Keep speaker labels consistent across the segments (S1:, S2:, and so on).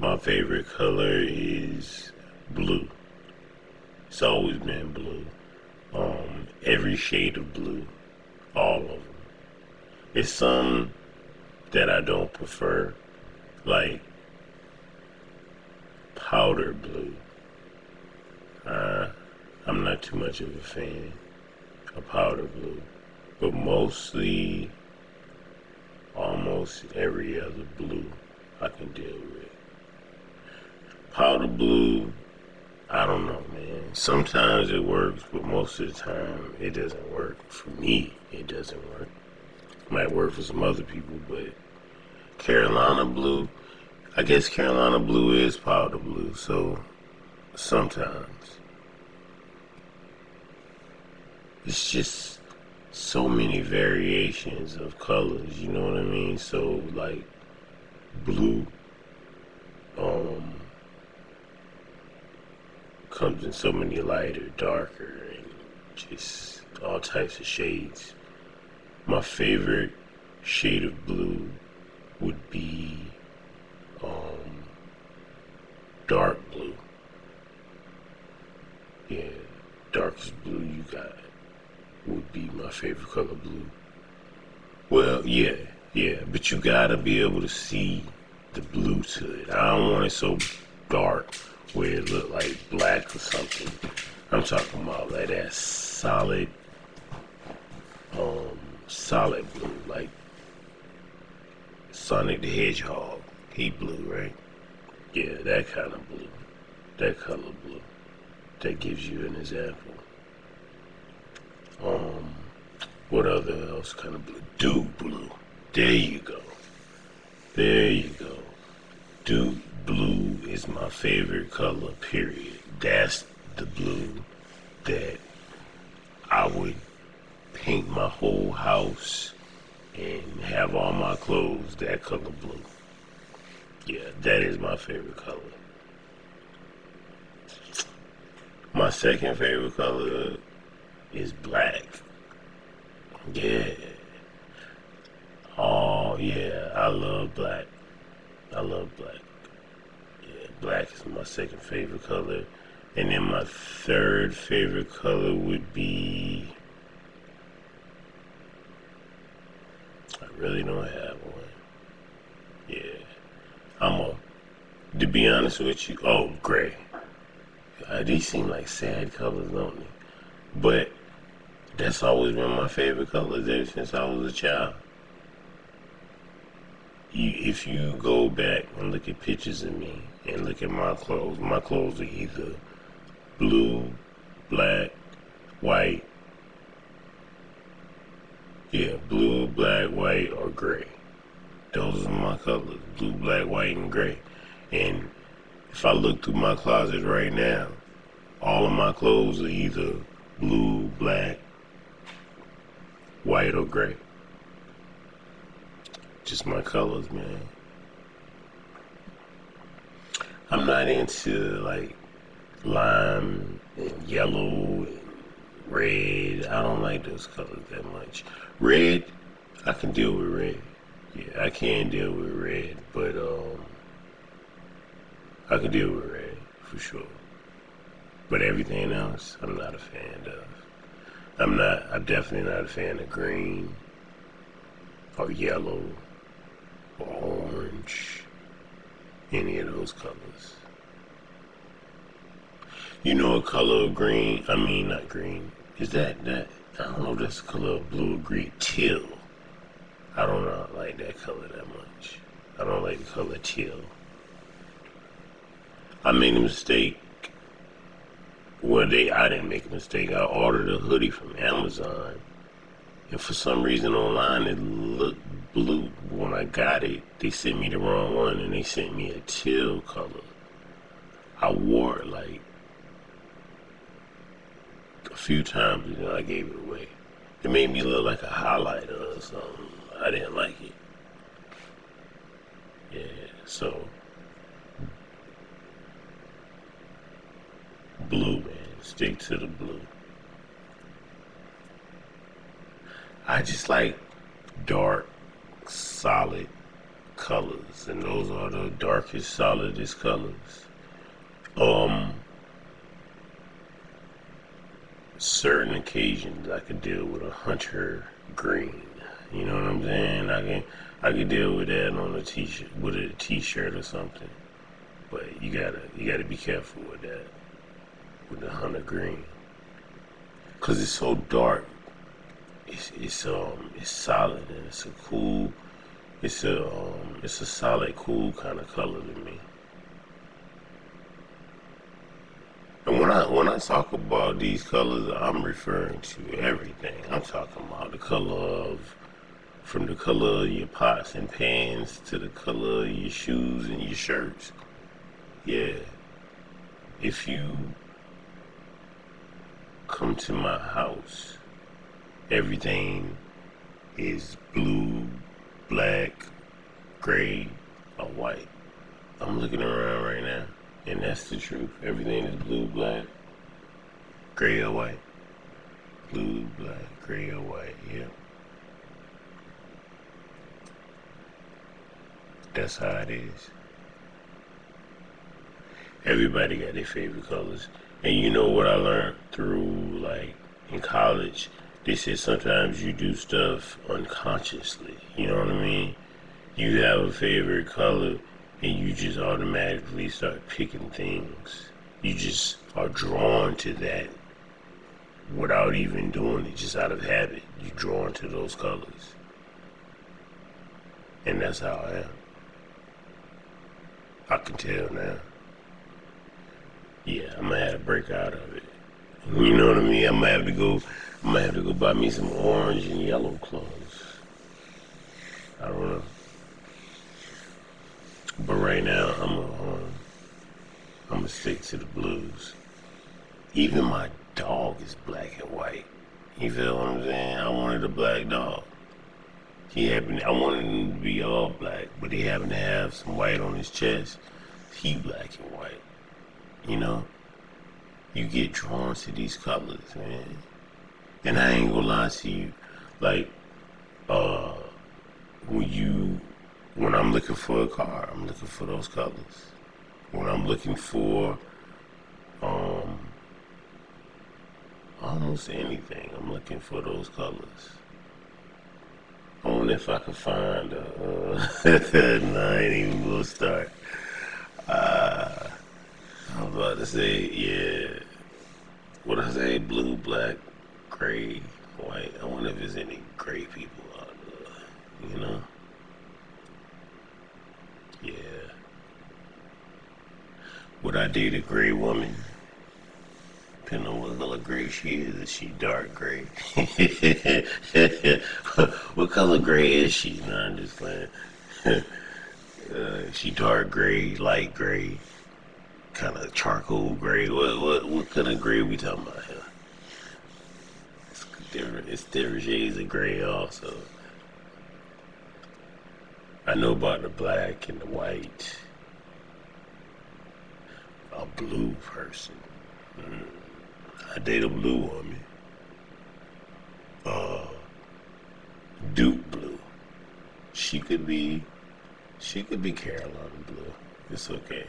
S1: My favorite color is blue. It's always been blue. Um, every shade of blue, all of them. It's some that I don't prefer, like powder blue. Uh, I'm not too much of a fan of powder blue, but mostly, almost every other blue I can deal with. Powder blue, I don't know, man. Sometimes it works, but most of the time it doesn't work. For me, it doesn't work. Might work for some other people, but Carolina blue, I guess Carolina blue is powder blue, so sometimes. It's just so many variations of colors, you know what I mean? So, like, blue, um, comes in so many lighter, darker, and just all types of shades. My favorite shade of blue would be um, dark blue. Yeah, darkest blue you got would be my favorite color blue. Well, yeah, yeah, but you gotta be able to see the blue to it. I don't want it so dark where it looked like black or something. I'm talking about like that solid, um, solid blue, like Sonic the Hedgehog. He blue, right? Yeah, that kind of blue. That color blue. That gives you an example. Um, what other else kind of blue? Duke blue. There you go. There you go. Blue is my favorite color, period. That's the blue that I would paint my whole house and have all my clothes that color blue. Yeah, that is my favorite color. My second favorite color is black. Yeah. Oh, yeah, I love black. I love black. Black is my second favorite color. And then my third favorite color would be. I really don't have one. Yeah. I'm a. To be honest with you, oh, gray. Uh, these seem like sad colors, don't they? But that's always been my favorite colors ever since I was a child. You, if you go back and look at pictures of me and look at my clothes, my clothes are either blue, black, white. Yeah, blue, black, white, or gray. Those are my colors blue, black, white, and gray. And if I look through my closet right now, all of my clothes are either blue, black, white, or gray. Just my colors, man. I'm not into like lime and yellow and red. I don't like those colors that much. Red, I can deal with red. Yeah, I can deal with red, but um, I can deal with red for sure. But everything else, I'm not a fan of. I'm not. I'm definitely not a fan of green or yellow or orange. Any of those colors. You know a color of green? I mean, not green. Is that that? I don't know if that's the color of blue or green. Teal. I don't know, like that color that much. I don't like the color teal. I made a mistake. Well, they I didn't make a mistake. I ordered a hoodie from Amazon, and for some reason online it looked blue. When I got it, they sent me the wrong one, and they sent me a teal color. I wore it like a few times, and then I gave it away. It made me look like a highlighter or something. I didn't like it. Yeah, so blue, man. Stick to the blue. I just like dark, solid colors, and those are the darkest, solidest colors. Um, certain occasions I could deal with a hunter green. You know what I'm saying? I can I could deal with that on a t-shirt with a t-shirt or something. But you gotta you gotta be careful with that with the hunter green, cause it's so dark. It's it's um it's solid and it's a cool. It's a um it's a solid cool kind of color to me. And when I when I talk about these colors, I'm referring to everything. I'm talking about the color of from the color of your pots and pans to the color of your shoes and your shirts. Yeah. If you come to my house, everything is blue, black, gray, or white. I'm looking around right now. And that's the truth. Everything is blue, black, gray or white. Blue, black, gray or white. yeah. That's how it is. Everybody got their favorite colors. And you know what I learned through like in college? They said sometimes you do stuff unconsciously. You know what I mean? You have a favorite color and you just automatically start picking things. You just are drawn to that without even doing it, just out of habit. You're drawn to those colors. And that's how I am. I can tell now. Yeah, I'm gonna have to break out of it. You know what I mean? I might have to go. I'm gonna have to go buy me some orange and yellow clothes. I don't know. But right now, I'm gonna, um, I'm gonna stick to the blues. Even my dog is black and white. You feel what I'm saying? I wanted a black dog. He happened. I wanted him to be all black, but he happened to have some white on his chest. He black and white. You know, you get drawn to these colors, man. And I ain't gonna lie to you, like, uh, when you when I'm looking for a car, I'm looking for those colors. When I'm looking for um, almost anything, I'm looking for those colors. Only if I can find a, uh, no, I ain't even gonna start. About to say, yeah, what I say, blue, black, gray, white. I wonder if there's any gray people out there, you know? Yeah. Would I date a gray woman? Depending on what color gray she is. Is she dark gray? what color gray is she? No, I'm just playing. uh, she dark gray, light gray, kind of charcoal gray. What what what kind of gray we talking about here? It's different. It's different shades of gray also. I know about the black and the white. A blue person. Mm. I date a blue woman. Uh, Duke blue. She could be, she could be Carolina blue. It's okay.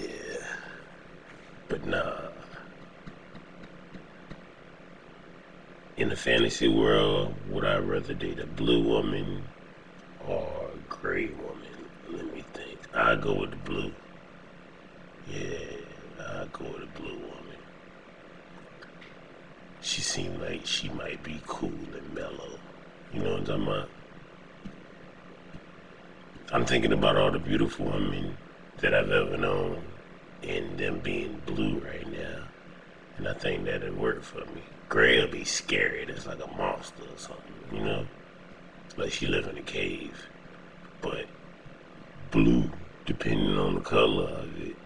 S1: Yeah. But nah. In the fantasy world, would I rather date a blue woman or a gray woman? Let me think. I go with the blue. Yeah, I go with the blue woman. She seemed like she might be cool and mellow. You know what I'm talking about? I'm thinking about all the beautiful women that I've ever known and them being blue right now. And I think that'd work for me. Gray will be scary. It's like a monster or something, you know? Like she live in a cave. But blue, depending on the color of it,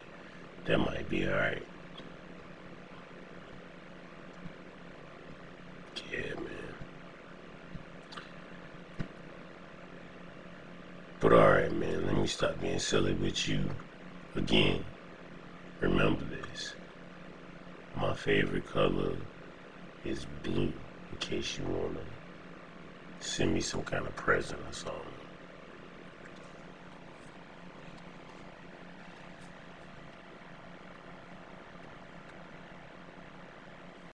S1: that might be alright. Yeah, man. But alright, man, let me stop being silly with you again. Remember this. My favorite color is blue, in case you wanna send me some kind of present or something.